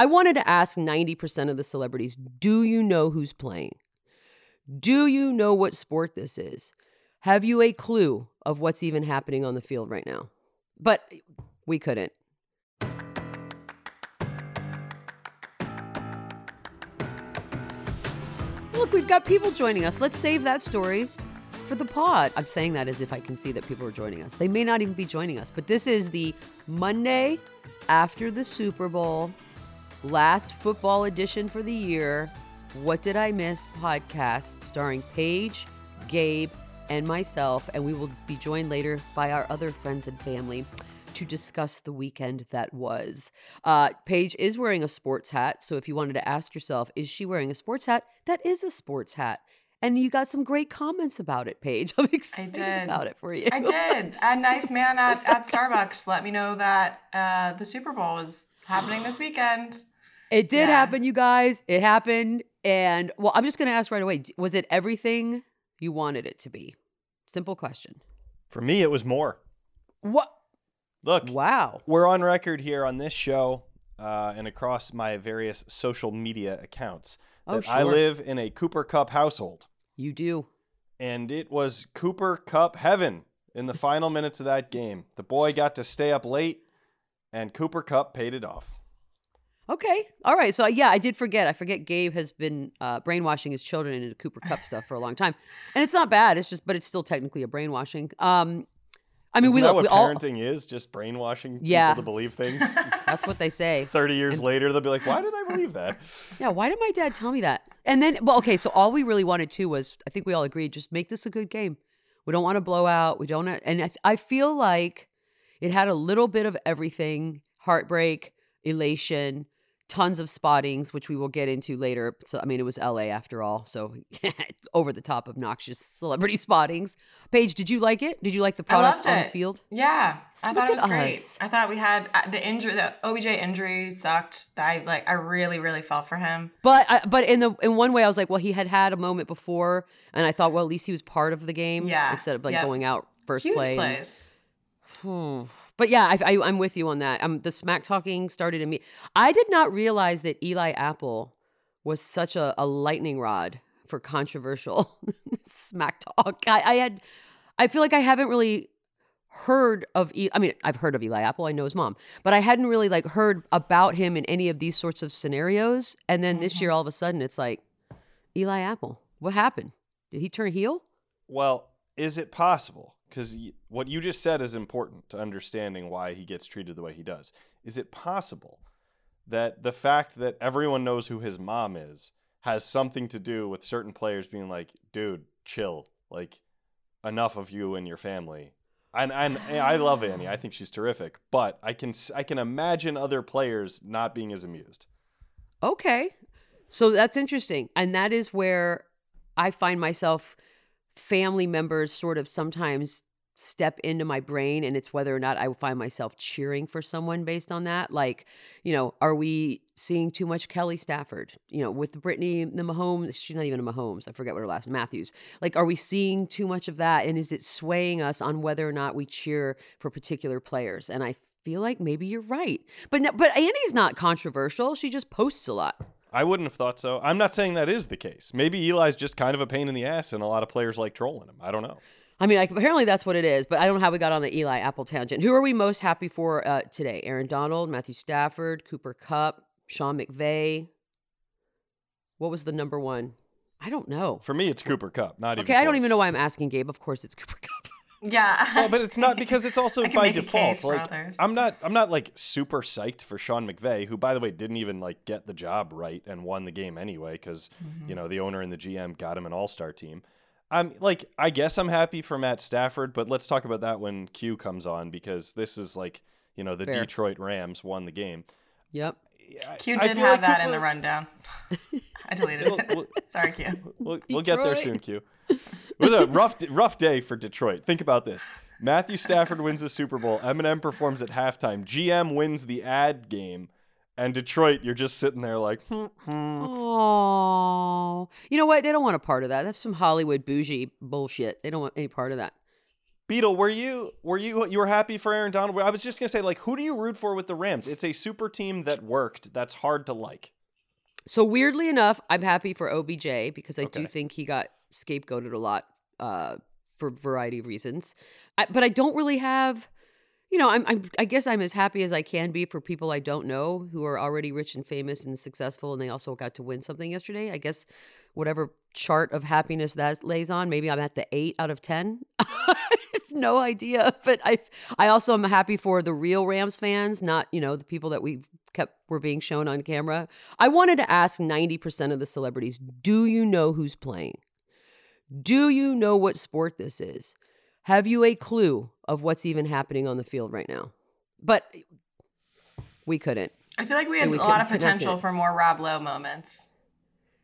I wanted to ask 90% of the celebrities, do you know who's playing? Do you know what sport this is? Have you a clue of what's even happening on the field right now? But we couldn't. Look, we've got people joining us. Let's save that story for the pod. I'm saying that as if I can see that people are joining us. They may not even be joining us, but this is the Monday after the Super Bowl, last football edition for the year. What Did I Miss podcast starring Paige, Gabe, and myself. And we will be joined later by our other friends and family to discuss the weekend that was. Uh, Paige is wearing a sports hat. So if you wanted to ask yourself, is she wearing a sports hat? That is a sports hat. And you got some great comments about it, Paige. I'm excited about it for you. I did. A nice man at, at Starbucks let me know that uh, the Super Bowl was happening this weekend. It did Yeah. happen, you guys. It happened. And well, I'm just going to ask right away was it everything you wanted it to be? Simple question. For me, it was more. What? Look, Wow. we're on record here on this show uh, and across my various social media accounts Oh, that sure. I live in a Cooper Kupp household, You do. and it was Cooper Kupp heaven in the final minutes of that game. The boy got to stay up late, and Cooper Kupp paid it off. Okay. All right. So yeah, I did forget. I forget Gabe has been uh, brainwashing his children into Cooper Kupp stuff for a long time, and it's not bad. It's just, but it's still technically a brainwashing. Um, I mean, Isn't we that look. what We all. parenting is? Just brainwashing people Yeah. to believe things. That's what they say. Thirty years later, they'll be like, "Why did I believe that?" Yeah, why did my dad tell me that? And then, well, okay, so all we really wanted to was, I think we all agreed, just make this a good game. We don't want to blow out. We don't, and I, I feel like it had a little bit of everything: heartbreak, elation, tons of spottings, which we will get into later. So, I mean, it was LA after all, so over the top obnoxious celebrity spottings. Paige, did you like it? Did you like the product on the field? Yeah, I thought it was at great. us. I thought we had uh, the injury, the OBJ injury sucked. I like, I really, really felt for him. But I, but in the in one way, I was like, well, he had had a moment before, and I thought, well, at least he was part of the game, Yeah, instead of like yep. going out first Huge play. and- Hmm. But yeah, I, I, I'm with you on that. Um, the smack talking started in me. I did not realize that Eli Apple was such a, a lightning rod for controversial smack talk. I, I had, I feel like I haven't really heard of. E- I mean, I've heard of Eli Apple. I know his mom, but I hadn't really like heard about him in any of these sorts of scenarios. And then this year, all of a sudden, it's like Eli Apple. What happened? Did he turn heel? Well, is it possible? Because what you just said is important to understanding why he gets treated the way he does. Is it possible that the fact that everyone knows who his mom is has something to do with certain players being like, dude, chill, like, enough of you and your family? And, and I love Annie. I think she's terrific, but I can I can imagine other players not being as amused. Okay. So that's interesting. And that is where I find myself family members sort of sometimes step into my brain and it's whether or not I find myself cheering for someone based on that. Like, you know, are we seeing too much Kelly Stafford? You know, with Brittany the Mahomes, she's not even a Mahomes. I forget what her last Matthews. Like, are we seeing too much of that? And is it swaying us on whether or not we cheer for particular players? And I feel like maybe you're right. But but Annie's not controversial. She just posts a lot. I wouldn't have thought so. I'm not saying that is the case. Maybe Eli's just kind of a pain in the ass, and a lot of players like trolling him. I don't know. I mean, like, apparently that's what it is, but I don't know how we got on the Eli Apple tangent. Who are we most happy for uh, today? Aaron Donald, Matthew Stafford, Cooper Kupp, Sean McVay. What was the number one? I don't know. For me, it's Cooper Kupp. Not even. Okay, I don't even know why I'm asking Gabe. Of course, it's Cooper Kupp. Yeah. Well, but it's not because it's also by default. Like. I'm not I'm not like super psyched for Sean McVay, who by the way didn't even like get the job right and won the game anyway because Mm-hmm. you know the owner and the GM got him an All-Star team. I'm like I guess I'm happy for Matt Stafford, but let's talk about that when Q comes on because this is like you know the Fair. Detroit Rams won the game. Yep. I- Q I did feel have like that in the rundown. I deleted We'll- it. we'll- Sorry, Q. We'll, we'll get there soon, Q. It was a rough, rough day for Detroit. Think about this: Matthew Stafford wins the Super Bowl. Eminem performs at halftime. GM wins the ad game, and Detroit, you're just sitting there like. Oh, you know what? They don't want a part of that. That's some Hollywood bougie bullshit. They don't want any part of that. Beadle, were you were you you were happy for Aaron Donald? I was just gonna say, like, who do you root for with the Rams? It's a super team that worked. That's hard to like. So weirdly enough, I'm happy for OBJ because I Okay. do think he got scapegoated a lot uh, for a variety of reasons. I, but I don't really have, you know, I'm, I'm I guess I'm as happy as I can be for people I don't know who are already rich and famous and successful, and they also got to win something yesterday. I guess whatever chart of happiness that lays on, maybe I'm at the eight out of ten. I have no idea, but I I also am happy for the real Rams fans, not you know the people that we kept were being shown on camera. I wanted to ask 90% of the celebrities, do you know who's playing? Do you know what sport this is? Have you a clue of what's even happening on the field right now? But we couldn't. I feel like we had we a lot of couldn't- couldn't ask potential for more Rob Lowe moments.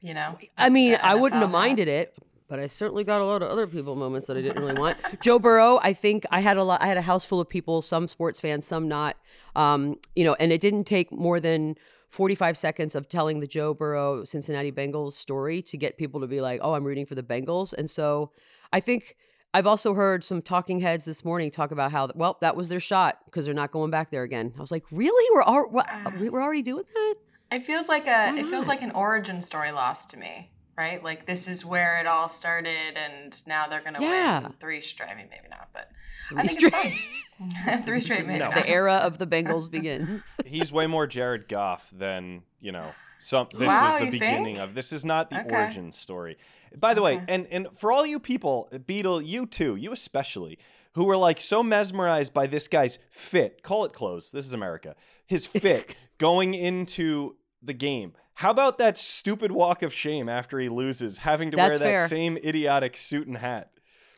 You know, I mean, I wouldn't have minded it, but I certainly got a lot of other people moments that I didn't really want. Joe Burrow, I think I had a lot. I had a house full of people, some sports fans, some not. Um, you know, and it didn't take more than. 45 seconds of telling the Joe Burrow Cincinnati Bengals story to get people to be like, oh, I'm rooting for the Bengals. And so I think I've also heard some talking heads this morning talk about how, well, that was their shot because they're not going back there again. I was like, really? We're, al- what, Ah. we're already doing that? It feels like a Why it feels mm-hmm. like an origin story lost to me, right? Like this is where it all started, and now they're gonna Yeah. win three straight. I mean, maybe not, but Three I think straight- it's fun. three straight, maybe No. not. The era of the Bengals begins. He's way more Jared Goff than you know. Some this Wow, is the beginning think? of. This is not the Okay. origin story. By the way, and and for all you people, Beadle, you too, you especially, who were like so mesmerized by this guy's fit. Call it clothes. This is America. His fit going into the game. How about that stupid walk of shame after he loses, having to That's wear that fair. same idiotic suit and hat?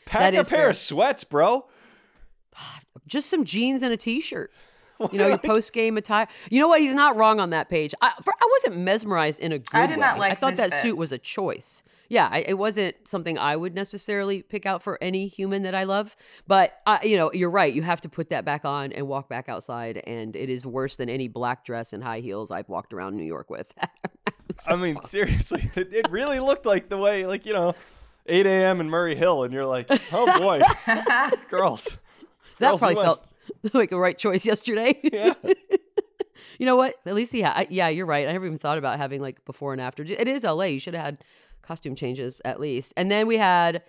Pack That a is pair fair. of sweats, bro. just some jeans and a t-shirt. You know, your post game attire. You know what? He's not wrong on that Paige. I, for, I wasn't mesmerized in a good I did way. not I thought that fit. suit was a choice. Yeah, I, it wasn't something I would necessarily pick out for any human that I love. But uh, you know, you're right. You have to put that back on and walk back outside, and it is worse than any black dress and high heels I've walked around New York with. I mean, seriously, it, it really looked like the way, like, you know, 8 a.m. in Murray Hill, and you're like, oh boy, girls. that Girls probably felt like a right choice yesterday. Yeah. You know what? At least he had. Yeah, you're right. I never even thought about having like before and after. It is LA. You should have had costume changes at least. And then we had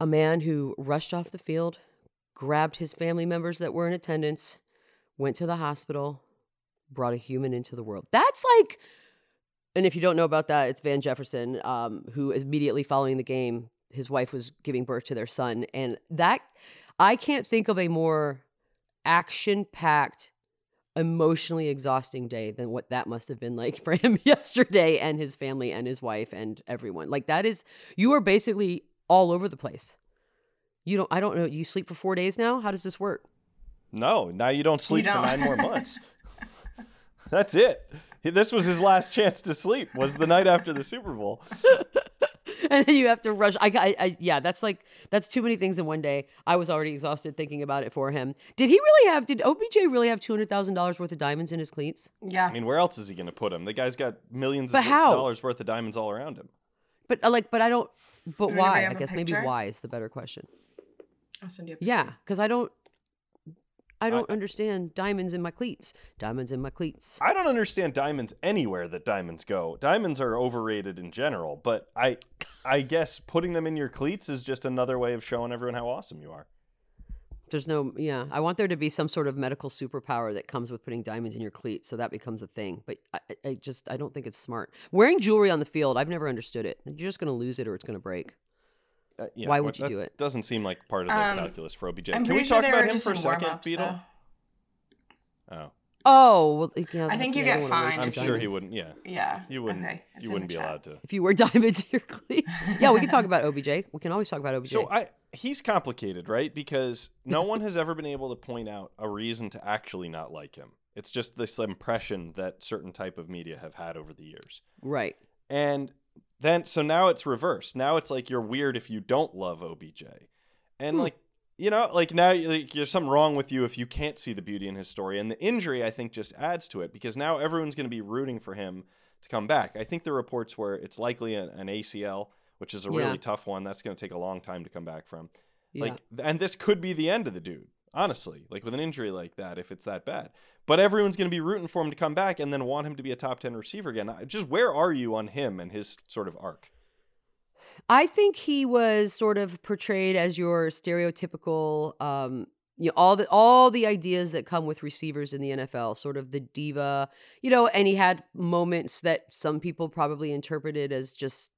a man who rushed off the field, grabbed his family members that were in attendance, went to the hospital, brought a human into the world. That's like, and if you don't know about that, it's Van Jefferson, um, who immediately following the game, his wife was giving birth to their son. And that, I can't think of a more action packed, emotionally exhausting day than what that must have been like for him yesterday and his family and his wife and everyone. Like that is you are basically all over the place. You don't I don't know, you sleep for 4 days now? How does this work? No, now you don't sleep for don't. nine more months. That's it. This was his last chance to sleep. Was the night after the Super Bowl. and then you have to rush. I, I, I, yeah, that's like that's too many things in one day. I was already exhausted thinking about it for him. Did he really have? Did OBJ really have two hundred thousand dollars worth of diamonds in his cleats? yeah. I mean, where else is he going to put them? The guy's got millions But of how? dollars worth of diamonds all around him. But uh, like, but I don't. But Does anybody why? I guess maybe why is the better question. I'll send you a Yeah, because I don't. I don't I- understand diamonds in my cleats. Diamonds in my cleats. I don't understand diamonds anywhere that diamonds go. Diamonds are overrated in general, but I I guess putting them in your cleats is just another way of showing everyone how awesome you are. There's no, yeah. I want there to be some sort of medical superpower that comes with putting diamonds in your cleats, so that becomes a thing. But I, I- I just, I don't think it's smart. Wearing jewelry on the field, I've never understood it. You're just going to lose it or it's going to break. Uh, yeah, Why what- would you do it? Doesn't seem like part of the Um, calculus for OBJ. I'm Can we sure talk about him for a second, warm-ups, Beadle? though. Oh, Oh, well, yeah, I think you get one of those fined I'm if sure he wouldn't. Yeah, Yeah. you wouldn't. Okay. you wouldn't be chat. allowed to. If you wear diamonds in your cleats. Yeah, we can talk about OBJ. We can always talk about OBJ. So I he's complicated, right? Because no one has ever been able to point out a reason to actually not like him. It's just this impression that certain type of media have had over the years. right. And then so now it's reversed. Now it's like you're weird if you don't love OBJ. And Hmm. like you know, like now like, there's something wrong with you if you can't see the beauty in his story. And the injury, I think, just adds to it because now everyone's going to be rooting for him to come back. I think the reports were it's likely an, an ACL, which is a Yeah. really tough one. That's going to take a long time to come back from. Yeah. Like, and this could be the end of the dude, honestly. Like with an injury like that, if it's that bad. But everyone's going to be rooting for him to come back and then want him to be a top ten receiver again. Just where are you on him and his sort of arc? I think he was sort of portrayed as your stereotypical um you know all the all the ideas that come with receivers in the NFL, sort of the diva, you know, and he had moments that some people probably interpreted as just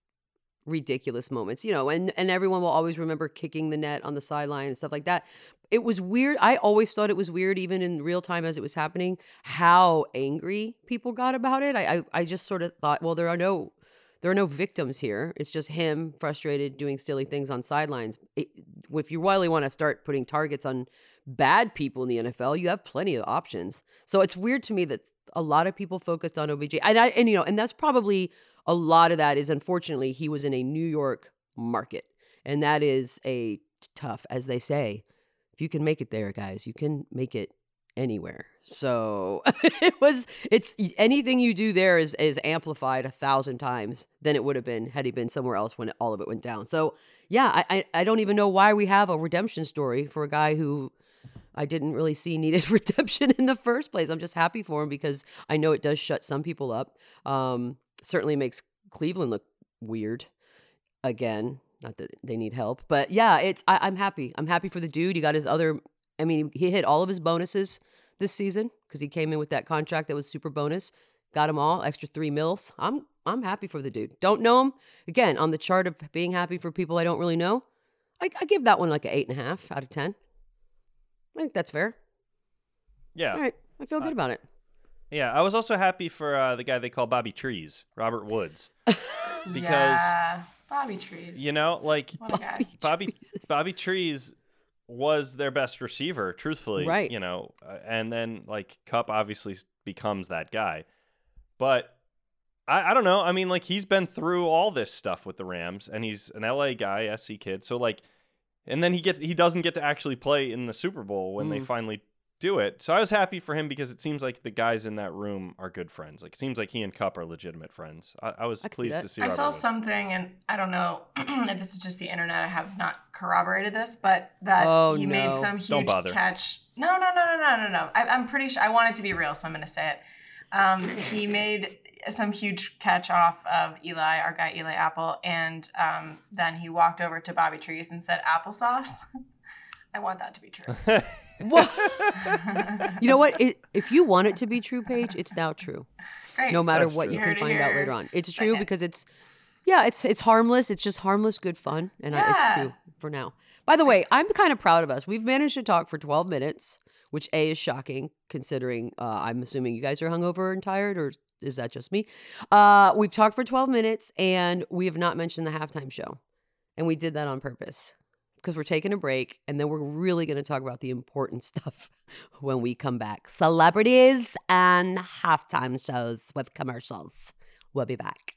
ridiculous moments, you know, and and everyone will always remember kicking the net on the sideline and stuff like that. It was weird. I always thought it was weird, even in real time as it was happening, how angry people got about it. I I, I just sort of thought, well, there are no there are no victims here. It's just him frustrated doing silly things on sidelines. It, if you really want to start putting targets on bad people in the NFL, you have plenty of options. So it's weird to me that a lot of people focused on OBJ, and I, and you know, and that's probably a lot of that is unfortunately he was in a New York market, and that is a tough, as they say. If you can make it there, guys, you can make it anywhere. So it was it's anything you do there is is amplified a thousand times than it would have been had he been somewhere else when all of it went down. So yeah, I, I don't even know why we have a redemption story for a guy who I didn't really see needed redemption in the first place. I'm just happy for him because I know it does shut some people up. Um, certainly makes Cleveland look weird again. Not that they need help, but yeah, it's I, I'm happy. I'm happy for the dude. He got his other I mean, he hit all of his bonuses this season because he came in with that contract that was super bonus. Got them all, extra three mils. I'm I'm happy for the dude. Don't know him. Again, on the chart of being happy for people I don't really know, I, I give that one like an eight and a half out of ten. I think that's fair. Yeah. All right. I feel good uh, about it. Yeah, I was also happy for uh, the guy they call Bobby Trees, Robert Woods, because yeah, Bobby Trees. You know, like Bobby Bobby, Trees. Bobby Trees was their best receiver, truthfully. Right. You know, uh, and then like Kupp obviously becomes that guy. But I, I don't know. I mean, like he's been through all this stuff with the Rams, and he's an LA guy, SC kid. So like, and then he gets he doesn't get to actually play in the Super Bowl when mm. they finally do it. So I was happy for him because it seems like the guys in that room are good friends. Like it seems like he and Kupp are legitimate friends. I, I was I pleased see to see. I saw something, and I don't know if this is just the internet. I have not corroborated this, but that oh, he no. made some huge catch. No, no, no, no, no, no, no. I, am pretty sure. I want it to be real, so I'm going to say it. Um, he made some huge catch off of Eli, our guy Eli Apple, and um, then he walked over to Bobby Trees and said applesauce. I want that to be true. You know what? It, if you want it to be true, Paige, it's now true. Great. No matter That's what true. you can find to out later on. It's true Second. because it's yeah, it's it's harmless. It's just harmless, good fun, and I, it's true for now. By the way, I'm kind of proud of us. We've managed to talk for 12 minutes, which a is shocking considering uh, I'm assuming you guys are hungover and tired, or is that just me? Uh, we've talked for 12 minutes, and we have not mentioned the halftime show, and we did that on purpose because we're taking a break, and then we're really going to talk about the important stuff when we come back: celebrities and halftime shows with commercials. We'll be back.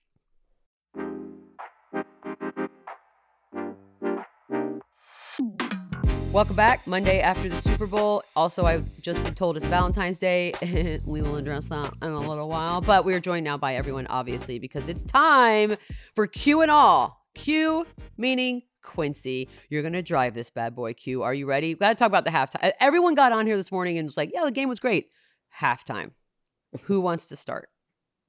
Welcome back. Monday after the Super Bowl. Also, I've just been told it's Valentine's Day. we will address that in a little while. But we are joined now by everyone, obviously, because it's time for Q and all. Q meaning Quincy. You're gonna drive this bad boy. Q. Are you ready? We gotta talk about the halftime. Everyone got on here this morning and was like, "Yeah, the game was great." Halftime. Who wants to start?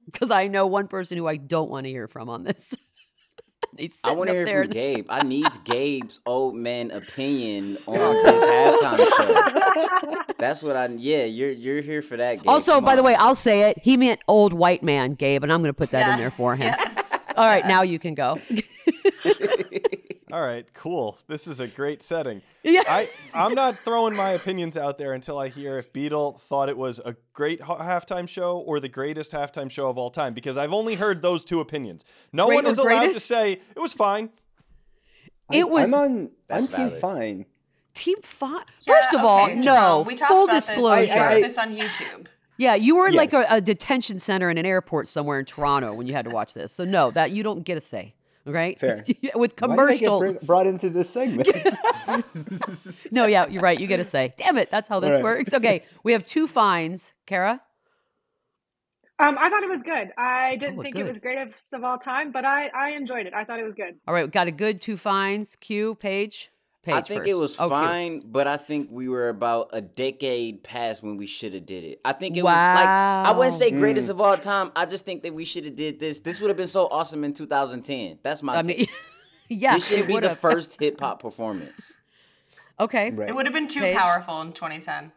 Because I know one person who I don't want to hear from on this. He's I want to hear from Gabe. I need Gabe's old man opinion on his halftime show. That's what I. Yeah, you're you're here for that. Gabe. Also, Come by the way, I'll say it. He meant old white man, Gabe, and I'm going to put that in there for him. yes, All right, yes. now you can go. All right, cool. This is a great setting. yeah. I I'm not throwing my opinions out there until I hear if Beadle thought it was a great ha- halftime show or the greatest halftime show of all time because I've only heard those two opinions. No Great one or is allowed to greatest? say it was fine. It was- I'm on. I'm team valid. fine. Team five. Yeah, First of all, okay, no. We talked Full about disclosure. This. We I- watched I- this on YouTube. yeah, you were in like a, Yes. a detention center in an airport somewhere in Toronto when you had to watch this. So no, that you don't get a say. Right? Fair. With Why did I get commercials. br- brought into this segment? no, yeah, you're right. You get to say. Damn it, that's how this All right. works. Okay, we have two fines. Kara. Um, I thought it was good. I didn't Oh, think good. it was greatest of all time, but I, I enjoyed it. I thought it was good. All right, got a good two fines. Q, Paige. Page I think first. it was Oh, cute. fine, but I think we were about a decade past when we should have did it. I think it was like I wouldn't say greatest Mm. of all time. I just think that we should have did this. This would have been so awesome in 2010. That's my I take. mean, yeah, this should it be the would've. first hip hop performance. Okay, Right. It would have been too Paige? powerful in 2010.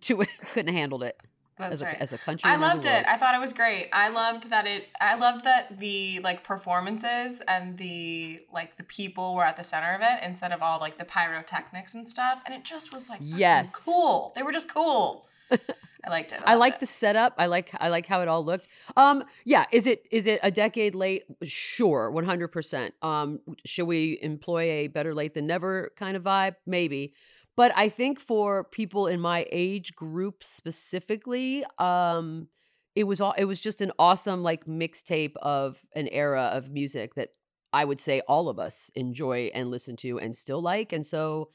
Two- couldn't have handled it That's as a right. as a country. I and as a loved it. I thought it was great. I loved that it. I loved that the like performances and the like the people were at the center of it instead of all like the pyrotechnics and stuff. And it just was like Yes. cool. They were just cool. I liked it. I loved like it. the setup. I like I like how it all looked. Um, yeah. Is it is it a decade late? Sure, one hundred percent. Um, should we employ a better late than never kind of vibe? Maybe. But I think for people in my age group specifically, um, it was all it was just an awesome like mixtape of an era of music that I would say all of us enjoy and listen to and still like. And so,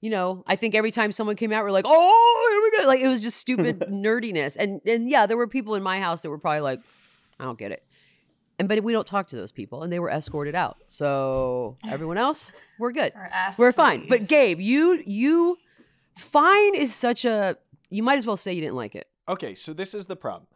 you know, I think every time someone came out, we're like, oh, here we go. Like it was just stupid nerdiness. And and yeah, there were people in my house that were probably like, I don't get it. And but we don't talk to those people, and they were escorted out. So everyone else, we're good. We're fine. leave. But Gabe, you you fine is such a you might as well say you didn't like it. Okay, so this is the problem.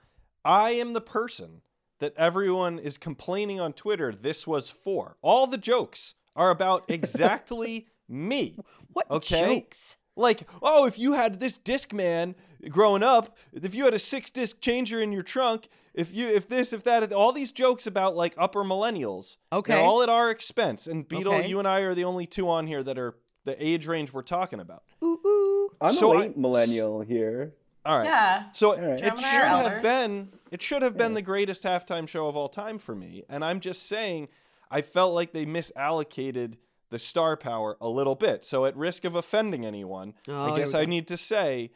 I am the person that everyone is complaining on Twitter this was for. All the jokes are about exactly me. What Okay. jokes? Like, oh, if you had this disc man growing up, if you had a six disc changer in your trunk, if you if this, if that, all these jokes about like upper millennials. Okay. They're all at our expense. And Beadle, Okay. you and I are the only two on here that are the age range we're talking about. Ooh, ooh. I'm So a I- late millennial here. All right. yeah. So right. it Gemini should are have been it should have been the greatest halftime show of all time for me. And I'm just saying I felt like they misallocated the star power a little bit. So at risk of offending anyone, Oh, I guess I need to say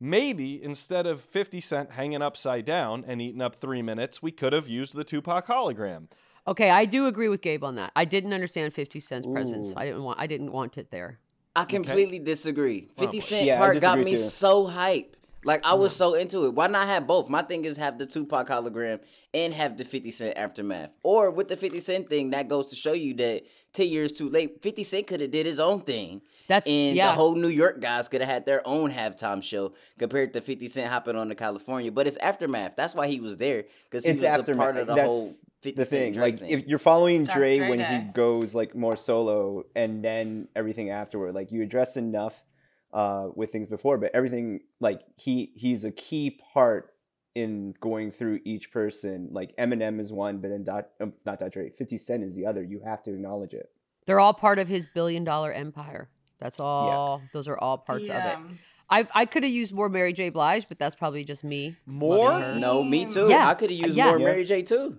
maybe instead of 50 Cent hanging upside down and eating up 3 minutes, we could have used the Tupac hologram. Okay, I do agree with Gabe on that. I didn't understand 50 Cent's presence. I didn't want I didn't want it there. I completely disagree. Oh, 50 Cent Yeah, part got me too. so hype. Like I was mm-hmm. so into it. Why not have both? My thing is have the Tupac hologram and have the 50 Cent aftermath. Or with the 50 Cent thing, that goes to show you that 10 years too late, 50 Cent could have did his own thing. That's and yeah. the whole New York guys could have had their own halftime show compared to 50 Cent hopping on to California. But it's aftermath. That's why he was there. Because he It's was after the part of the that's whole 50 the thing. Drake Like thing. if you're following Dr. Dre Dre when he goes like more solo and then everything afterward, like you address enough uh with things before, but everything like he he's a key part in going through each person. Like Eminem is one, but then Dot, um, it's not Dr. Dre. Fifty Cent is the other. You have to acknowledge it. They're all part of his billion dollar empire. That's all. Those are all parts The, of it. I I could have used more Mary J. Blige, but that's probably just me. More? no, me too. Yeah, I could have used yeah. more Mary J too.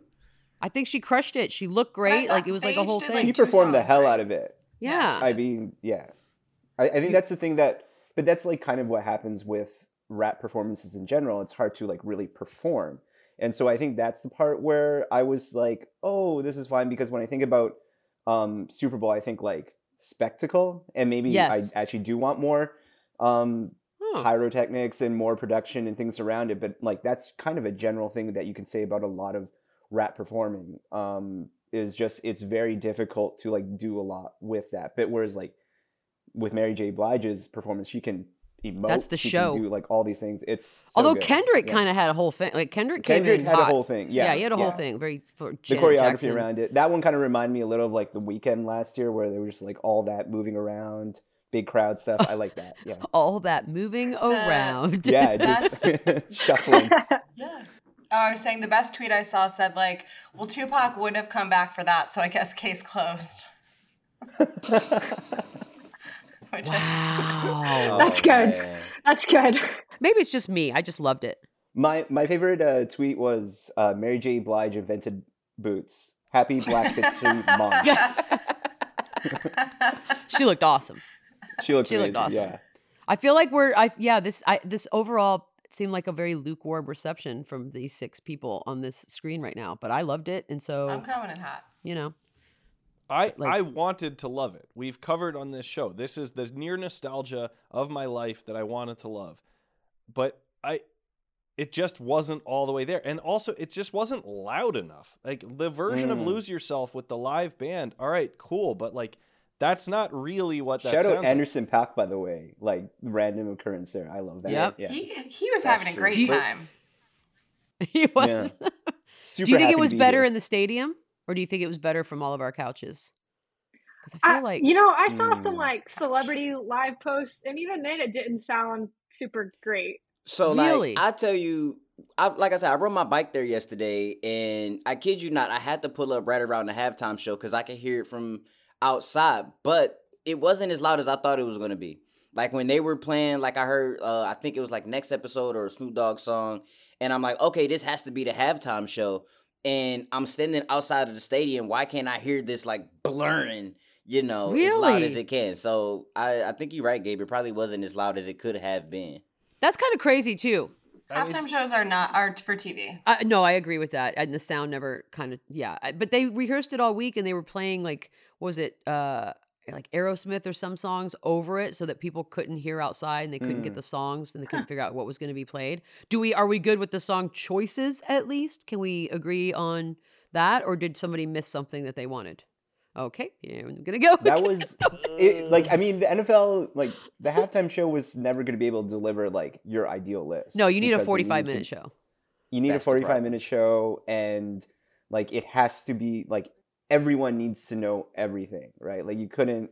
I think she crushed it. She looked great. Like it was like a whole thing. like, She two performed the hell right? out of it. yeah. I mean, yeah. I, I think that's the thing that, but that's like kind of what happens with rap performances in general. It's hard to like really perform. And so I think that's the part where I was like, oh, this is fine. Because when I think about um, Super Bowl, I think like spectacle. And maybe Yes. I actually do want more um, Huh. pyrotechnics and more production and things around it. But like that's kind of a general thing that you can say about a lot of rap performing. Um, is just it's very difficult to like do a lot with that. But whereas like with Mary J. Blige's performance, she can emote. That's the she show. Can do like all these things. It's so Although good. Kendrick Yeah. kind of had a whole thing. Like Kendrick came Kendrick in had hot. a whole thing. Yeah, Yeah, he had a whole yeah. thing. Very for the choreography Jackson. around it. That one kind of reminded me a little of like the Weeknd last year, where there was just like all that moving around, big crowd stuff. I like that. Yeah, All that moving around. yeah, just shuffling. Yeah. Oh, I was saying the best tweet I saw said like, "Well, Tupac wouldn't have come back for that, so I guess case closed." Which I, Wow. That's good. That's good. Maybe it's just me. I just loved it. My my favorite uh, tweet was uh, Mary J. Blige invented boots. Happy Black History Month. She looked awesome. She looked She looked awesome. Yeah. I feel like we're I yeah, this I this overall seemed like a very lukewarm reception from these six people on this screen right now, but I loved it and so, I'm coming in hot. you know. I Like- I wanted to love it. We've covered on this show. This is the near nostalgia of my life that I wanted to love. But I it just wasn't all the way there. And also it just wasn't loud enough. Like the version of Mm. Lose Yourself with the live band. All right, cool, but like That's not really what that Shout sounds out like. Anderson Paak, by the way. Like random occurrence there. I love that. Yep. Yeah. He he was That's having a great time. He was. Yeah. Super Do you think it was be better here. in the stadium, or do you think it was better from all of our couches? Because I I, feel like you know, I saw some Mm. like celebrity live posts, and even then, it didn't sound super great. So Really? like I tell you, I like I said, I rode my bike there yesterday, and I kid you not, I had to pull up right around the halftime show because I could hear it from outside, but it wasn't as loud as I thought it was gonna be. Like when they were playing, like I heard, uh, I think it was like next episode or a Snoop Dogg song, and I'm like, okay, this has to be the halftime show, and I'm standing outside of the stadium. Why can't I hear this like blurring? You know, as loud as it can. So I, I think you're right, Gabe. It probably wasn't as loud as it could have been. that's kind of crazy too. I mean, Halftime shows are not are for TV. Uh, no, I agree with that. And the sound never kind of yeah. But they rehearsed it all week, and they were playing like was it uh like Aerosmith or some songs over it, so that people couldn't hear outside and they couldn't get Mm. the songs and they couldn't figure out what was going to be played. Do we are we good with the song choices at least? Can we agree on that, or did somebody miss something that they wanted? Okay, yeah, I'm gonna go. That was it, like I mean the NFL like the halftime show was never going to be able to deliver like your ideal list. no, you need a because it 45 to- minute show. You need That's a 45 minute show and like it has to be like everyone needs to know everything, right? Like you couldn't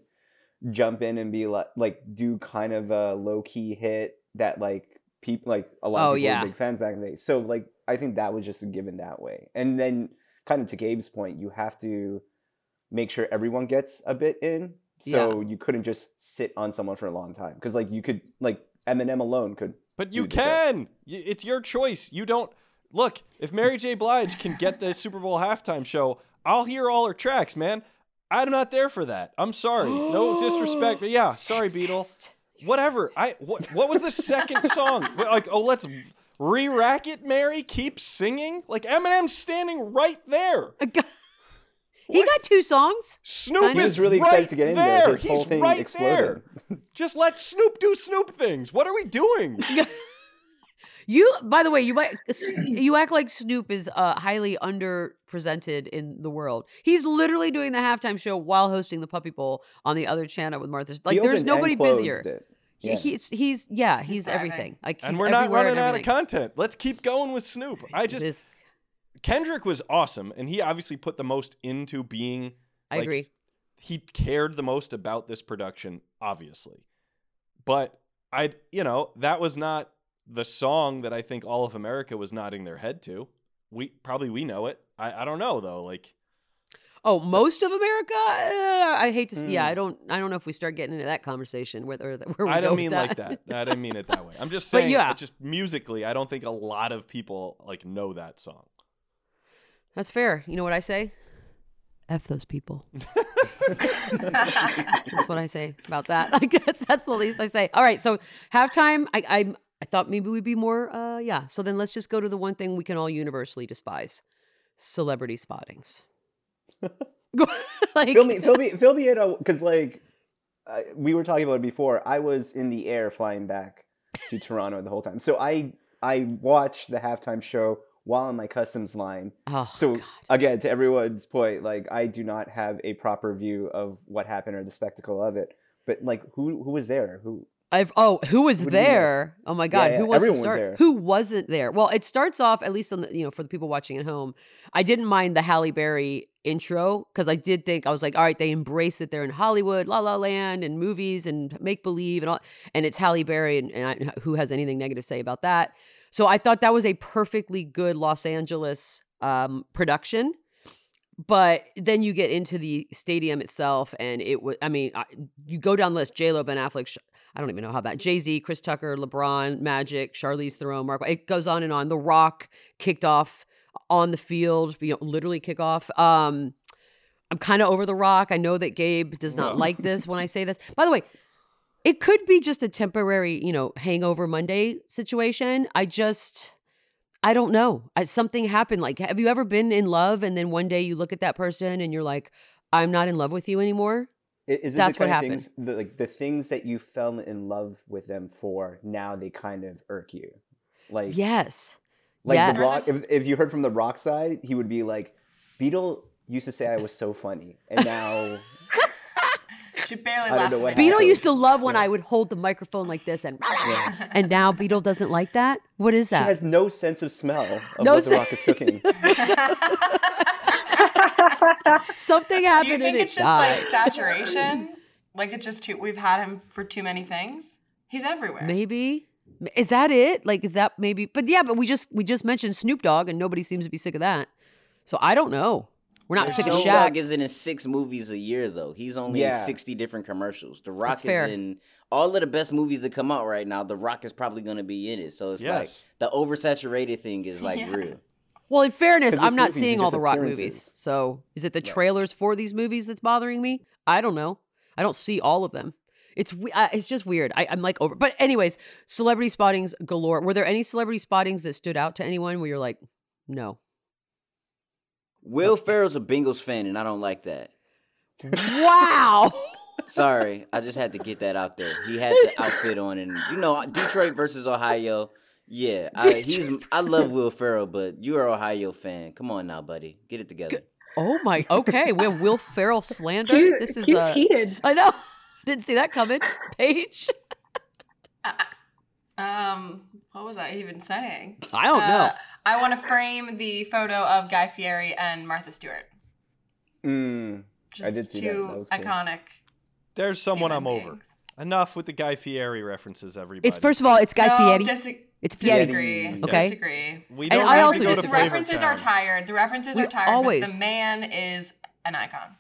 jump in and be like like do kind of a low key hit that like people like a lot Oh, of people yeah. were big fans back in the day. So like I think that was just a given that way. And then kind of to Gabe's point, you have to make sure everyone gets a bit in. So you couldn't just sit on someone for a long time because like you could like Eminem alone could But you do show. can. It's your choice. You don't look. If Mary J. Blige can get the Super Bowl halftime show, I'll hear all her tracks, man. I'm not there for that. I'm sorry. No disrespect, but yeah, sorry, Beadle. Sexist. You're Whatever. I what, what was the second song? Like, oh, let's re-rack it, Mary. Keep singing. Like Eminem's standing right there. He got two songs. Snoop Kind He is was really right excited to get in there. there. His whole He's thing right exploded. there. Just let Snoop do Snoop things. What are we doing? You, by the way, you might you act like Snoop is uh, highly underrepresented in the world. He's literally doing the halftime show while hosting the Puppy Bowl on the other channel with Martha. Like, He there's opened and nobody busier. it. He- He's he's yeah, he's, thriving. everything. Like, and he's we're not running out of content. Let's keep going with Snoop. I just This- Kendrick was awesome, and he obviously put the most into being. I like, agree. He cared the most about this production, obviously, but I, you know, that was not the song that I think all of America was nodding their head to. We probably we know it. I, I don't know though. Like Oh, most of America. Uh, I hate to. s Yeah, Hmm. I don't. I don't know if we start getting into that conversation where where we I don't mean like that. I didn't mean it that way. I'm just saying. yeah. just musically, I don't think a lot of people like know that song. That's fair. You know what I say? F those people. That's what I say about that. Like that's that's the least I say. All right, so halftime. I I I thought maybe we'd be more. Uh, yeah. So then let's just go to the one thing we can all universally despise: celebrity spottings. like fill me, fill me, fill me in because like uh, we were talking about it before. I was in the air flying back to Toronto the whole time, so I I watched the halftime show while in my customs line. Oh, So God. again, to everyone's point, like I do not have a proper view of what happened or the spectacle of it. But like, who who was there? Who I've oh, who was What do you mean there? Oh my god, yeah, who was everyone to was start? there. Who wasn't there? Well, it starts off at least on the you know for the people watching at home. I didn't mind the Halle Berry intro because I did think I was like, all right, they embrace it. They're in Hollywood, La La Land, and movies and make believe and all, and it's Halle Berry, and, and I, who has anything negative to say about that? So I thought that was a perfectly good Los Angeles um, production. But then you get into the stadium itself, and it was, I mean, I, you go down the list J Lo, Ben Affleck, I don't even know how that, Jay Z, Chris Tucker, LeBron, Magic, Charlize Theron, Mark, it goes on and on. The Rock kicked off on the field, you know, literally kick off. Um, I'm kind of over The Rock. I know that Gabe does not like this when I say this. By the way, it could be just a temporary, you know, hangover Monday situation. I just, I don't know. I, something happened. Like, have you ever been in love and then one day you look at that person and you're like, I'm not in love with you anymore? I- is it That's the what kind of happened. things the, like the things that you fell in love with them for? Now they kind of irk you, like Yes. Like yes. the rock, if, if you heard from the rock side, he would be like, Beadle used to say I was so funny, and now She barely I don't laughs. know what. Beadle happened. used to love when Yeah. I would hold the microphone like this and and now Beadle doesn't like that. What is that? She has no sense of smell of No what the rock is cooking. Something Do you happened think and it's it just died. like saturation? like it's just too. We've had him for too many things. He's everywhere. maybe is that it? Like is that maybe? But yeah, but we just we just mentioned Snoop Dogg and nobody seems to be sick of that. So I don't know. We're not sick of Snoop Shaq. Dogg isn't in six movies a year though. He's only Yeah. in sixty different commercials. The Rock That's fair. is in all of the best movies that come out right now. The Rock is probably going to be in it. So it's Yes. like the oversaturated thing is like Yeah. real. Well, in fairness, I'm not seeing all the Rock movies. So is it the trailers for these movies that's bothering me? I don't know. I don't see all of them. It's uh, it's just weird. I, I'm like over. But anyways, celebrity spottings galore. Were there any celebrity spottings that stood out to anyone where you're like, no? Will Ferrell's a Bengals fan, and I don't like that. Wow. Sorry, I just had to get that out there. He had the outfit on, and you know Detroit versus Ohio. Yeah, I, he's. I love Will Ferrell, but you're an Ohio fan. Come on now, buddy, get it together. oh my. Okay, we have Will Ferrell slander. Q, this is Q's uh, heated. I know. Didn't see that coming. Paige. Um, what was I even saying? I don't know. Uh, I want to frame the photo of Guy Fieri and Martha Stewart. Mm. Just did see that. two That was cool. iconic. There's someone human I'm over. beings. Enough with the Guy Fieri references, everybody. It's first of all, it's Guy no, Fieri. dis- it's Fieri. disagree. Okay. Disagree. we don't I also to go to just- The Flavor references are tired. The references We are tired. always- But the man is an icon.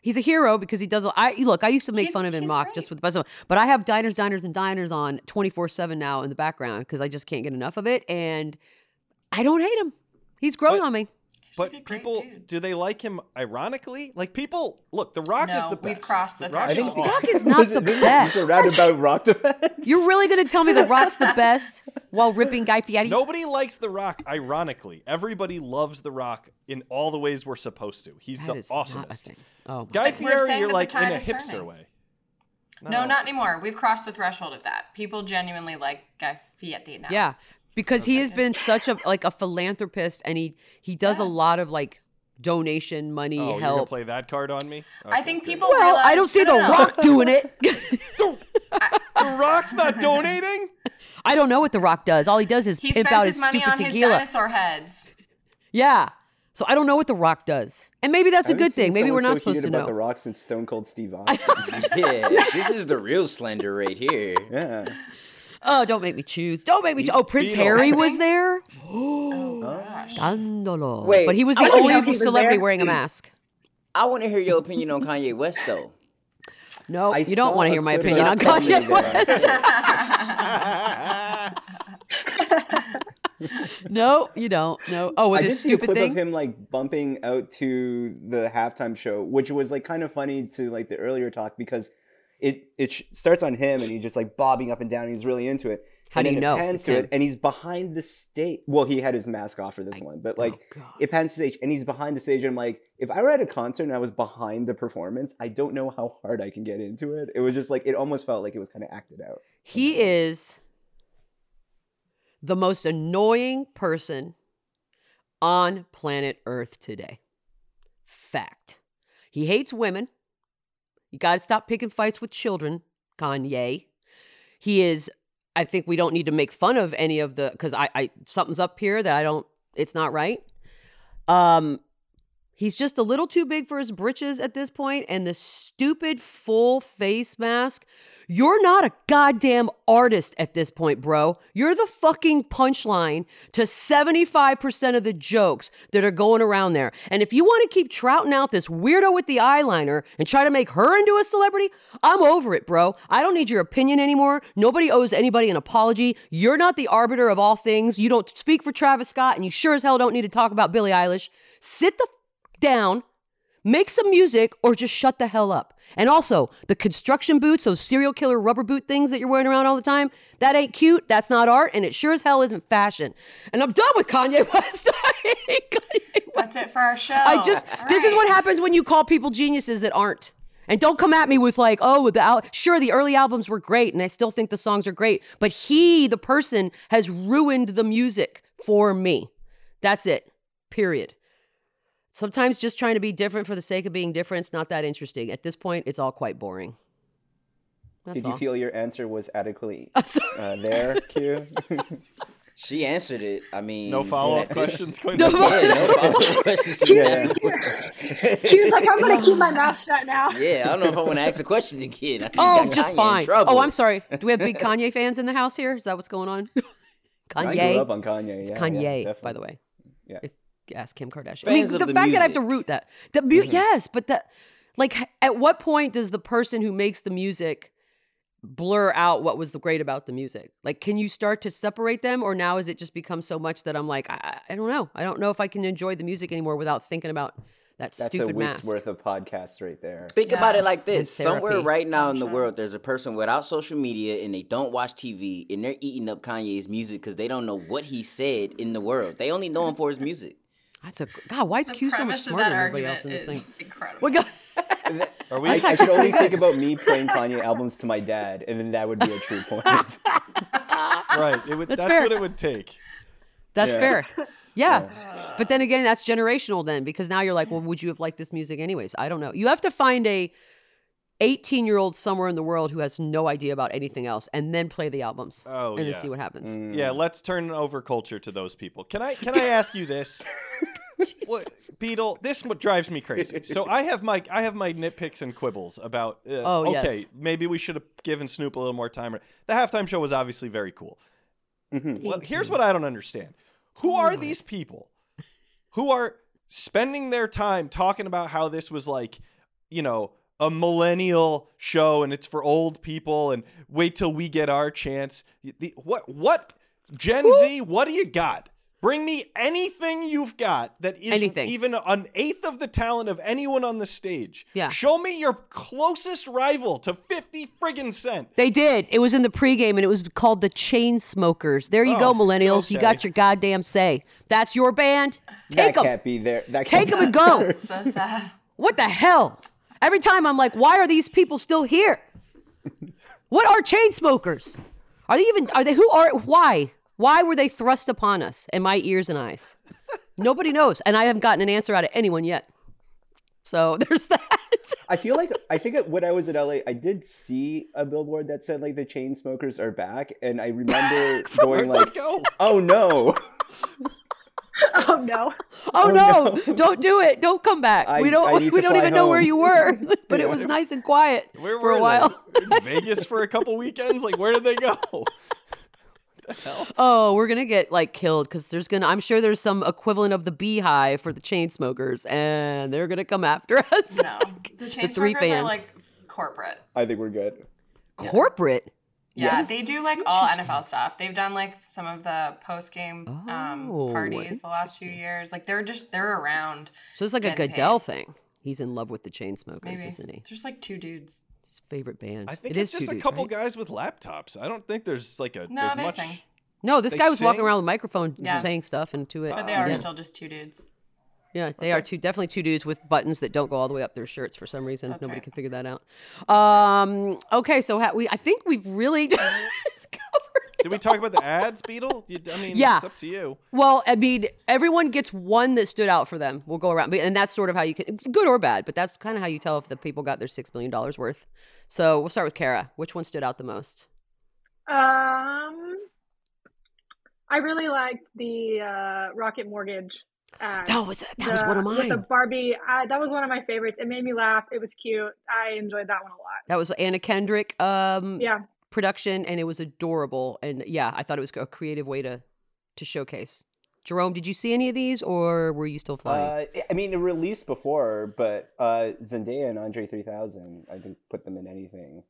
He's a hero because he does. I look. I used to make He's- fun of him, mock great. just with the best of them. But I have diners, diners, and diners on twenty four seven now in the background because I just can't get enough of it, and I don't hate him. He's grown But- on me. He's But like a great people, dude. do they like him ironically? Like people, look, The Rock is the best. we've crossed the Rock is think awesome. Rock is not Was the it- this best. This is a roundabout rock defense. You're really gonna tell me the Rock's the best while ripping Guy Fieri? Nobody likes The Rock ironically. Everybody loves The Rock in all the ways we're supposed to. He's That the is not a awesomest. Oh, Guy Fieri, you're like in a hipster turning. way. No, not anymore. We've crossed the threshold of that. People genuinely like Guy Fieri now. yeah, because he has been such a like a philanthropist, and he he does a lot of like donation money Oh, you're help. play that card on me? I think great. people. Well, I don't see no, the no, no. Rock doing it. The Rock's not donating. I don't know what the Rock does. All he does is He pimp spends out his his money stupid on his tequila. dinosaur heads. Yeah. So I don't know what the Rock does, and maybe that's I a haven't good thing. Maybe we're not so supposed heated to about know. the rock since Stone Cold Steve Austin. yeah, this is the real slender right here. yeah. Oh, don't make me choose. Don't make me. Choose. Oh, Prince Beadle. Harry was there. Oh, gosh. Scandalo. Wait, but he was the only was celebrity there. wearing a mask. I want to hear your opinion on Kanye West though. No, I you don't want to hear my opinion on Kanye West. No, you don't. No. Oh, with I did his see a clip thing. of him like bumping out to the halftime show, which was like kind of funny to like the earlier talk because it it sh- starts on him and he's just like bobbing up and down. He's really into it. How and do you it know Pans to him? it, and he's behind the stage. Well, he had his mask off for this one, but like Oh, it pans to stage, and he's behind the stage. And I'm like, if I were at a concert and I was behind the performance, I don't know how hard I can get into it. It was just like it almost felt like it was kind of acted out. He is the most annoying person on planet Earth today. Fact. He hates women. You got to stop picking fights with children, Kanye. He is, I think we don't need to make fun of any of the, because I, I, something's up here that I don't, it's not right. Um, He's just a little too big for his britches at this point, and the stupid full face mask. You're not a goddamn artist at this point, bro. You're the fucking punchline to 75% of the jokes that are going around there. And if you want to keep trouting out this weirdo with the eyeliner and try to make her into a celebrity, I'm over it, bro. I don't need your opinion anymore. Nobody owes anybody an apology. You're not the arbiter of all things. You don't speak for Travis Scott, and you sure as hell don't need to talk about Billie Eilish. Sit the down, make some music, or just shut the hell up. And also, the construction boots, those serial killer rubber boot things that you're wearing around all the time, that ain't cute, that's not art, and it sure as hell isn't fashion. And I'm done with Kanye West. Kanye West. That's it for our show. I just, All this is what happens when you call people geniuses that aren't. And don't come at me with like, oh, the al- sure the early albums were great, and I still think the songs are great, but he, the person, has ruined the music for me. That's it. Period. Sometimes just trying to be different for the sake of being different is not that interesting. At this point, it's all quite boring. That's Did you all. feel your answer was adequately uh, there, Q? She answered it. I mean, No follow up questions. Quinn? No Yeah, no follow-up questions. yeah. He was like, I'm gonna keep my mouth shut now. Yeah, I don't know if I want to ask a question again. Oh, just Kanye fine. Oh, I'm sorry. Do we have big Kanye fans in the house here? Is that what's going on? I Kanye. grew up on Kanye. It's yeah, Kanye, yeah, by the way. Yeah. If you ask Kim Kardashian. I mean, of the, the fact that I have to root that. The mu- mm-hmm. Yes, but that, like, at what point does the person who makes the music blur out what was the great about the music? Like, can you start to separate them, or now has it just become so much that I'm like, I, I I don't know. I don't know if I can enjoy the music anymore without thinking about that That's a week's mask. worth of podcasts right there. Think about it like this: somewhere right now So in the world, there's a person without social media and they don't watch TV and they're eating up Kanye's music because they don't know what he said in the world. They only know him for his music. That's a God. Why is The Q so much smarter than everybody else in this is thing? incredible. What God? Are we? I, I should only think about me playing Kanye albums to my dad, and then that would be a true point. right. It would, That's that's what it would take. That's Yeah. fair. Yeah. But then again, that's generational then because now you're like, well, would you have liked this music anyways? I don't know. You have to find a 18 year old somewhere in the world who has no idea about anything else and then play the albums Oh, and yeah. then see what happens. Mm. Yeah, let's turn over culture to those people. Can I can I ask you this? what, Beadle, this what drives me crazy. So I have my I have my nitpicks and quibbles about. Uh, Oh, yes. okay, maybe we should have given Snoop a little more time. The halftime show was obviously very cool. Mhm. Well, here's what I don't understand: Who are these people who are spending their time talking about how this was like, you know, a millennial show and it's for old people and wait till we get our chance? The, what what Gen Z? What do you got? Bring me anything you've got that is Anything. even an eighth of the talent of anyone on the stage. Yeah. Show me your closest rival to 50 friggin' cent. They did. It was in the pregame and it was called the Chainsmokers. There you go, Oh, millennials. You got your goddamn say. That's your band. Take that them. can't be there. That Take can't them and go. so sad. What the hell? Every time I'm like, why are these people still here? What are Chainsmokers? Are they even are they who are why? Why were they thrust upon us and my ears and eyes? Nobody knows. And I haven't gotten an answer out of anyone yet. So there's that. I feel like I think when I was in LA, I did see a billboard that said like the Chainsmokers are back, and I remember going like, "Oh no!" Oh no. Oh, oh no. don't do it. Don't come back. I- we don't. We don't fly even know where you were. but it was nice and quiet Where for a while. they? In Vegas for a couple weekends? Like, where did they go? the hell? Oh, we're gonna get like killed because there's gonna. I'm sure there's some equivalent of the beehive for the Chainsmokers, and they're gonna come after us. No, the chain three smokers are like corporate. I think we're good. Corporate. Yeah, Yes. they do like all NFL stuff. They've done like some of the post game Oh, um, parties the last few years. Like they're just they're around. So it's like a Getting Goodell paid. thing. He's in love with the Chainsmokers, Maybe isn't he? there's like two dudes. It's his favorite band. I think It it's is two just a dudes, couple right? guys with laptops. I don't think there's like a No, there's they much. sing. No, this They guy was walking around with a microphone Yeah. saying stuff into it. But they are yeah. still just two dudes. Yeah, they are two definitely two dudes with buttons that don't go all the way up their shirts for some reason. That's Nobody right. can figure that out. Um, okay, so ha- we I think we've really covered. Did we talk about the ads, Beadle? You, I mean, Yeah. it's up to you. Well, I mean, everyone gets one that stood out for them. We'll go around, and that's sort of how you can, good or bad, but that's kind of how you tell if the people got their six million dollars worth. So we'll start with Kara. Which one stood out the most? Um, I really liked the uh, Rocket Mortgage. Ad. That was that was one of The- With the. Barbie, I, that was one of my favorites. It made me laugh. It was cute. I enjoyed that one a lot. That was Anna Kendrick um, Yeah, production, and it was adorable. And yeah, I thought it was a creative way to to showcase. Jerome, did you see any of these, or were you still flying? Uh, I mean, it released before, but uh, Zendaya and Andre 3000, I think, put them in anything.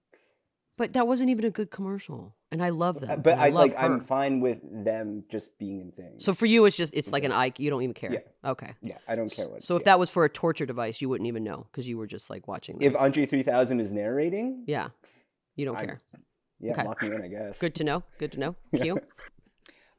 But that wasn't even a good commercial, and I love them. Uh, But I, I, love like, I'm fine with them just being in things. So for you, it's just it's like an eye. You don't even care. Yeah. Okay. yeah, I don't care what. So if yeah. that was for a torture device, you wouldn't even know because you were just like watching. Them. if Andre 3000 is narrating, yeah, you don't I- care. yeah, Okay. lock me in, I guess. Good to know. Good to know. Yeah. Q.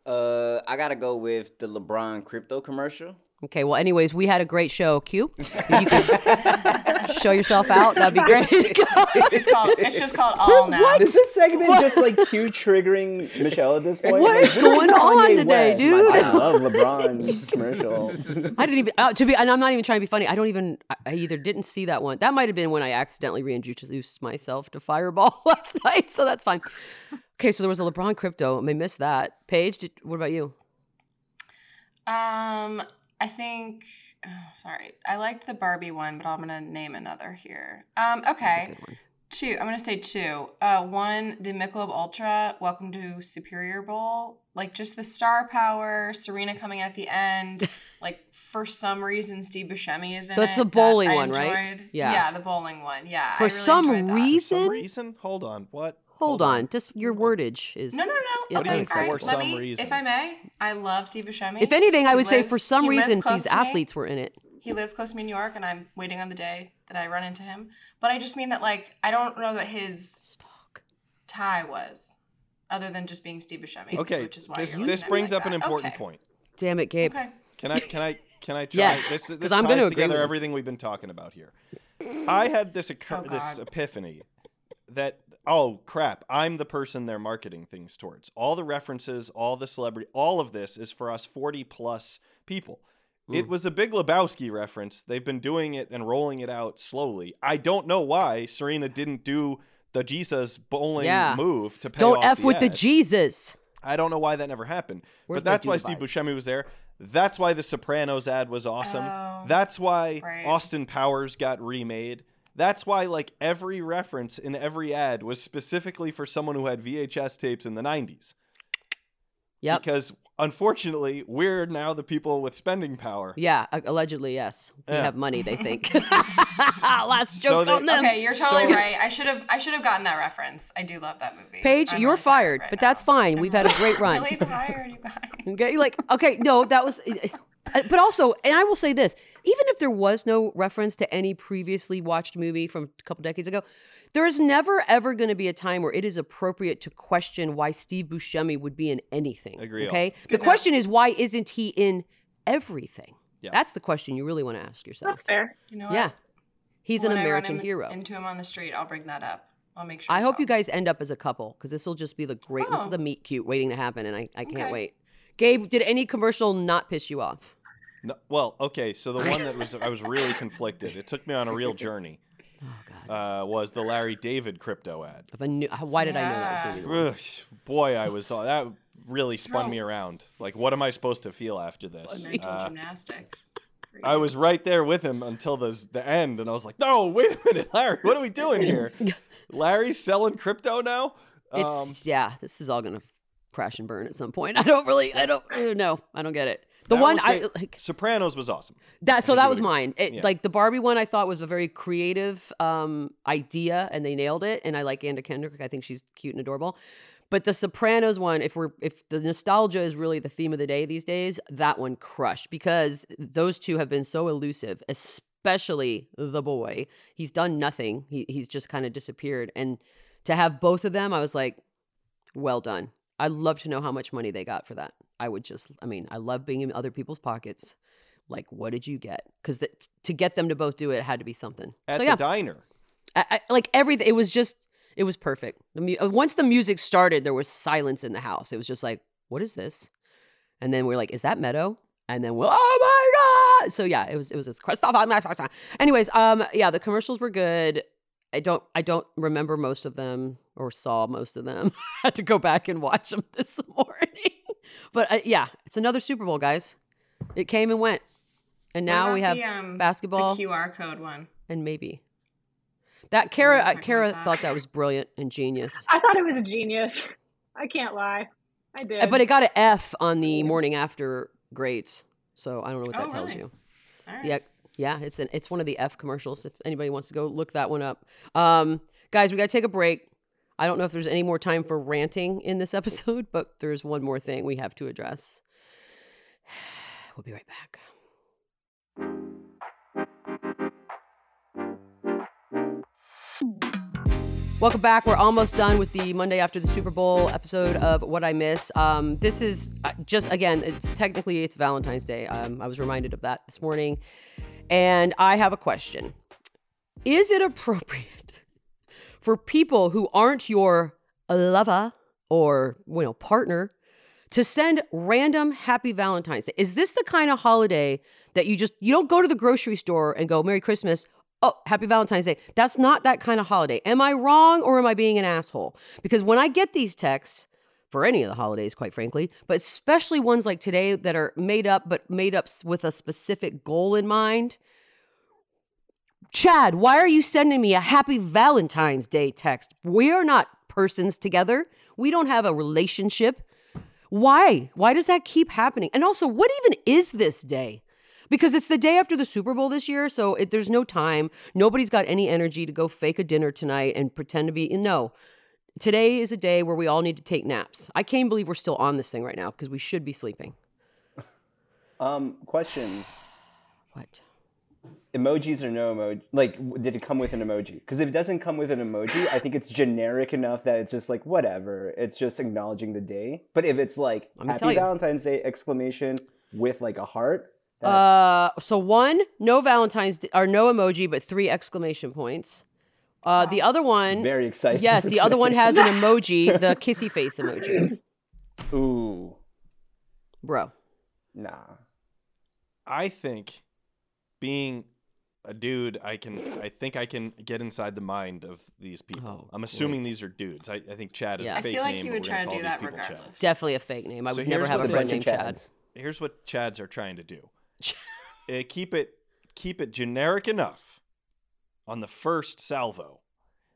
Uh, I gotta go with the LeBron crypto commercial. Okay. Well, anyways, we had a great show. Q. You can show yourself out. That'd be great. It's called. It's just called all now. Is this segment just like Q triggering Michelle at this point? What Like, is going on Kanye today, West. dude? I love LeBron's commercial. I didn't even uh, to be, and I'm not even trying to be funny. I don't even. I, I either didn't see that one. That might have been when I accidentally reintroduced myself to Fireball last night, so that's fine. Okay, so there was a LeBron crypto. I may miss that. Paige, did, what about you? Um, I think. Oh, sorry, I liked the Barbie one, but I'm gonna name another here. Um, That was a okay, two. I'm gonna say two. Uh, one, the Michelob Ultra. Welcome to Superior Bowl. Like just the star power, Serena coming at the end. like for some reason, Steve Buscemi is in That's it. the bowling that I one, right? Yeah. yeah, the bowling one. Yeah, I For really some enjoyed that. For reason, some reason, hold on. What? Hold on. Just your wordage is. No, no, no. What do you okay, mean for let some me, reason? If I may, I love Steve Buscemi. If anything, I He would say for some reason these to me. athletes were in it. He lives close to me in New York, and I'm waiting on the day that I run into him. But I just mean that, like, I don't know that his Stalk. tie was, other than just being Steve Buscemi. Okay, which is why this this looking at brings like up an important Okay. point. Damn it, Gabe. Okay. Can I can I can I try Yes, this 'cause this I'm ties gonna agree together with everything we've been talking about here. I had this oh, occur- Oh, this epiphany that oh crap, I'm the person they're marketing things towards. All the references, all the celebrity, all of this is for us 40 plus people. It Mm. was a Big Lebowski reference. They've been doing it and rolling it out slowly. I don't know why Serena didn't do the Jesus bowling Yeah. move to pay Don't off f the with the. Jesus. I don't know why that never happened. Where's but that's why Steve vibe? Buscemi was there. That's why the Sopranos ad was awesome. Oh, that's why right. Austin Powers got remade. That's why like every reference in every ad was specifically for someone who had VHS tapes in the 90s. Yep. Because unfortunately, we're now the people with spending power. Yeah, allegedly, yes. We Yeah. have money, they think. Last So joke's on them. Okay, you're totally So- right. I should have. I should have gotten that reference. I do love that movie. Paige, I'm you're really fired, right but now. that's fine. I'm We've had a great run. Really tired, you guys. Okay, like okay, no, that was. uh, But also, and I will say this: even if there was no reference to any previously watched movie from a couple decades ago, there is never ever going to be a time where it is appropriate to question why Steve Buscemi would be in anything. Agree Okay, also. the Good question is why isn't he in everything? Yeah. That's the question you really want to ask yourself. That's fair. You know what? Yeah, he's an When I run American in- hero. Into him on the street, I'll bring that up. I'll make sure. I it's hope you guys end up as a couple because this will just be the great. This is Oh. the meet cute waiting to happen, and I, I can't Okay. wait. Gabe, did any commercial not piss you off? No, well, okay, so the one that was I was really conflicted. It took me on a real journey. Oh God! Uh, was the Larry David crypto ad. If I knew, why did I know that was going be the one? Ugh, boy, I was uh, that really spun Bro. me around. Like, what am I supposed to feel after this? mental Uh, gymnastics. I was right there with him until the the end, and I was like, "No, wait a minute, Larry, what are we doing here? Larry's selling crypto now." Um, It's yeah. This is all going to crash and burn at some point. I don't really. I don't. I don't know. I don't get it. The That one I like Sopranos was awesome. that. So that was mine. It, yeah. Like the Barbie one, I thought was a very creative um, idea, and they nailed it. And I like Anna Kendrick. I think she's cute and adorable. But the Sopranos one, if we're if the nostalgia is really the theme of the day these days, that one crushed because those two have been so elusive, especially the boy. He's done nothing. He he's just kind of disappeared. And to have both of them, I was like, well done. I'd love to know how much money they got for that. I would just, I mean, I love being in other people's pockets. Like, what did you get? Because to get them to both do it, it had to be something. At so the diner. I, I, like everything. It was just, it was perfect. The mu- uh, once the music started, there was silence in the house. It was just like, what is this? And then we're like, is that Meadow? And then we're, oh my god! So yeah, it was it was this. Anyways, um, yeah, the commercials were good. I don't I don't remember most of them or saw most of them. I had to go back and watch them this morning. but uh, yeah, it's another Super Bowl, guys. It came and went, and now we have the, um, basketball The QR code one. and maybe that Kara were uh, Kara that. thought that was brilliant and genius. I thought it was genius. I can't lie. I did. But it got an F on the morning after grades, so I don't know what that Oh, tells really? you. All right. Yeah, yeah, it's an it's one of the F commercials. If anybody wants to go look that one up, um, guys, we got to take a break. I don't know if there's any more time for ranting in this episode, but there's one more thing we have to address. We'll be right back. Welcome back. We're almost done with the Monday after the Super Bowl episode of What I Miss. Um, this is uh, just again, it's technically it's Valentine's Day. Um, I was reminded of that this morning, and I have a question. Is it appropriate for people who aren't your lover or you know partner to send random happy Valentine's Day? Is this the kind of holiday that you just you don't go to the grocery store and go Merry Christmas? Oh, happy Valentine's Day. That's not that kind of holiday. Am I wrong or am I being an asshole? Because when I get these texts for any of the holidays, quite frankly, but especially ones like today that are made up, but made up with a specific goal in mind. Chad, why are you sending me a happy Valentine's Day text? We are not persons together. We don't have a relationship. Why? Why does that keep happening? And also, what even is this day? Because it's the day after the Super Bowl this year, so it, there's no time. Nobody's got any energy to go fake a dinner tonight and pretend to be. No, today is a day where we all need to take naps. I can't believe we're still on this thing right now because we should be sleeping. Um, question: What? Emojis or no emoji? Like, did it come with an emoji? Because if it doesn't come with an emoji, I think it's generic enough that it's just like whatever. It's just acknowledging the day. But if it's like Let me tell Happy. Valentine's Day exclamation with like a heart, that's, Uh, so one, no Valentine's Day, or no emoji, but three exclamation points. Uh, the other one, very exciting. yes, the other one has an emoji, the kissy face emoji. Ooh, Bro, nah. I think being a dude, I can. I think I can get inside the mind of these people. Oh, I'm assuming great. these are dudes. I, I think Chad is Yeah. a I fake feel like name. he but would gonna try to call do that people Chad. definitely a fake name. I So would never have a friend named Chad. Here's what Chads are trying to do. Uh, keep it keep it generic enough on the first salvo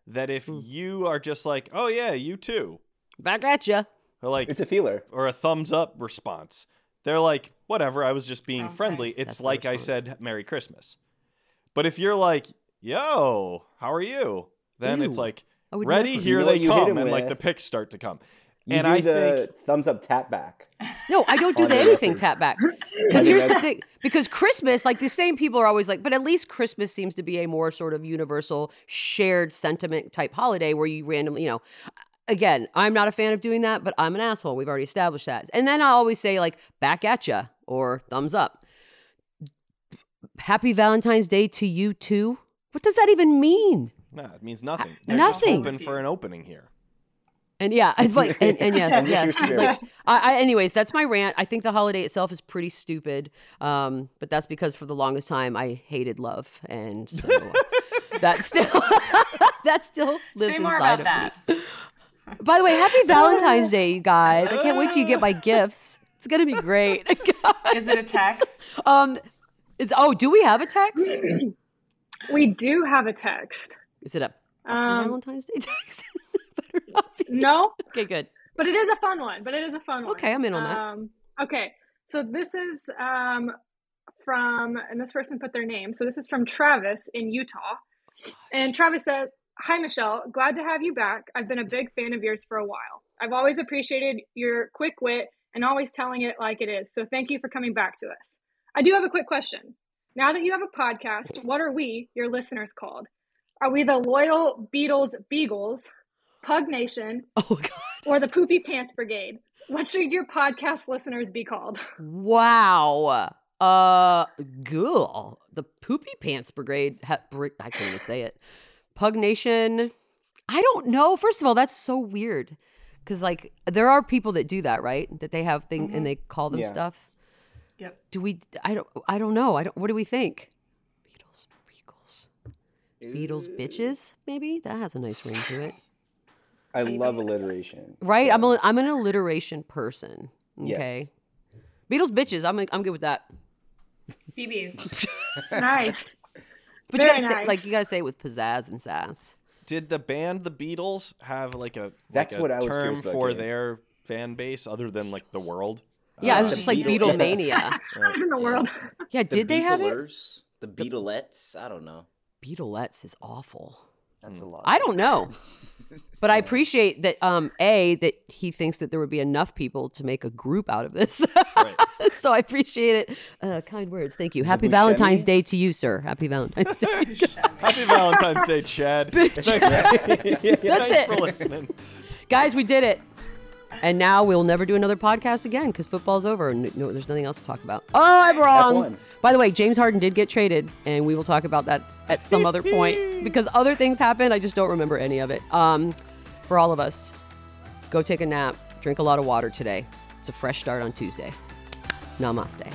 that if Hmm. you are just like, oh yeah, you too, Back at ya. or like, It's a feeler. or a thumbs up response, they're like, whatever, I was just being Sounds friendly. nice. It's That's like I said, Merry Christmas. But if you're like, yo, how are you? Then it's like, ready, never- here You know they what you hit come, him and like the with? pics start to come. You and do I the think thumbs up tap back. No, I don't do the the anything message. tap back. Because here's the thing. Because Christmas, like the same people are always like, but at least Christmas seems to be a more sort of universal shared sentiment type holiday where you randomly, you know. Again, I'm not a fan of doing that, but I'm an asshole. We've already established that. And then I always say like back at ya or thumbs up. Happy Valentine's Day to you too. What does that even mean? nah, it means nothing. They're just nothing. hoping for an opening here. And yeah, I'd like and, and yes, And with your yes. Like I, I anyways, that's my rant. I think the holiday itself is pretty stupid. Um, but that's because for the longest time I hated love. And so that still that still lives Say more inside about of that. me. By the way, happy Valentine's Day, you guys. I can't wait till you get my gifts. It's gonna be great. Is it a text? um it's oh, do we have a text? We do have a text. Is it a Um, Valentine's Day text? Better not be. no, Okay, good. but it is a fun one. But it is a fun one. Okay, I'm in on that. Um, okay, so this is um, from, and this person put their name. So this is from Travis in Utah, and Travis says, "Hi Michelle, glad to have you back. I've been a big fan of yours for a while. I've always appreciated your quick wit and always telling it like it is. So thank you for coming back to us. I do have a quick question. Now that you have a podcast, what are we, your listeners, called? Are we the loyal Beadle's Beagles, Pug Nation, Oh god. or the Poopy Pants Brigade? What should your podcast listeners be called? Wow. Uh, ghoul. The Poopy Pants Brigade. Ha- br- I can't even say it. Pug Nation. I don't know. First of all, that's so weird. Because, like, there are people that do that, right? That they have thing and they call them Yeah. stuff. Yep. Do we? I don't. I don't know. I don't. What do we think? Beadle's, Beagles, Beadle's, bitches. Maybe that has a nice ring to it, I love alliteration. right? I'm so- a, I'm an alliteration person. Okay. Yes. Beadle's, bitches. I'm I'm good with that. BBs. nice. But you gotta say, like you gotta say it with pizzazz and sass. Did the band the Beatles have like a That's like a what I was term curious about, for Gabe. their fan base other than like the world? Yeah, it was just like Beatles. Beatlemania. What in the world? Yeah, did they have it? Beatlers, The Beatlettes. I don't know. Beatlettes is awful. That's a lot. I don't know, but I appreciate that. Um, a that he thinks that there would be enough people to make a group out of this. Right. so I appreciate it. Uh, kind words, thank you. Happy Buscemi's? Valentine's Day to you, sir. Happy Valentine's Day. Happy Valentine's Day, Chad. Thanks, That's Thanks it. for listening. Guys, we did it. And now we'll never do another podcast again because football's over and no, there's nothing else to talk about. Oh, I'm wrong. By the way, James Harden did get traded, and we will talk about that at some other point because other things happened. I just don't remember any of it. Um, for all of us, go take a nap, drink a lot of water today. It's a fresh start on Tuesday. Namaste.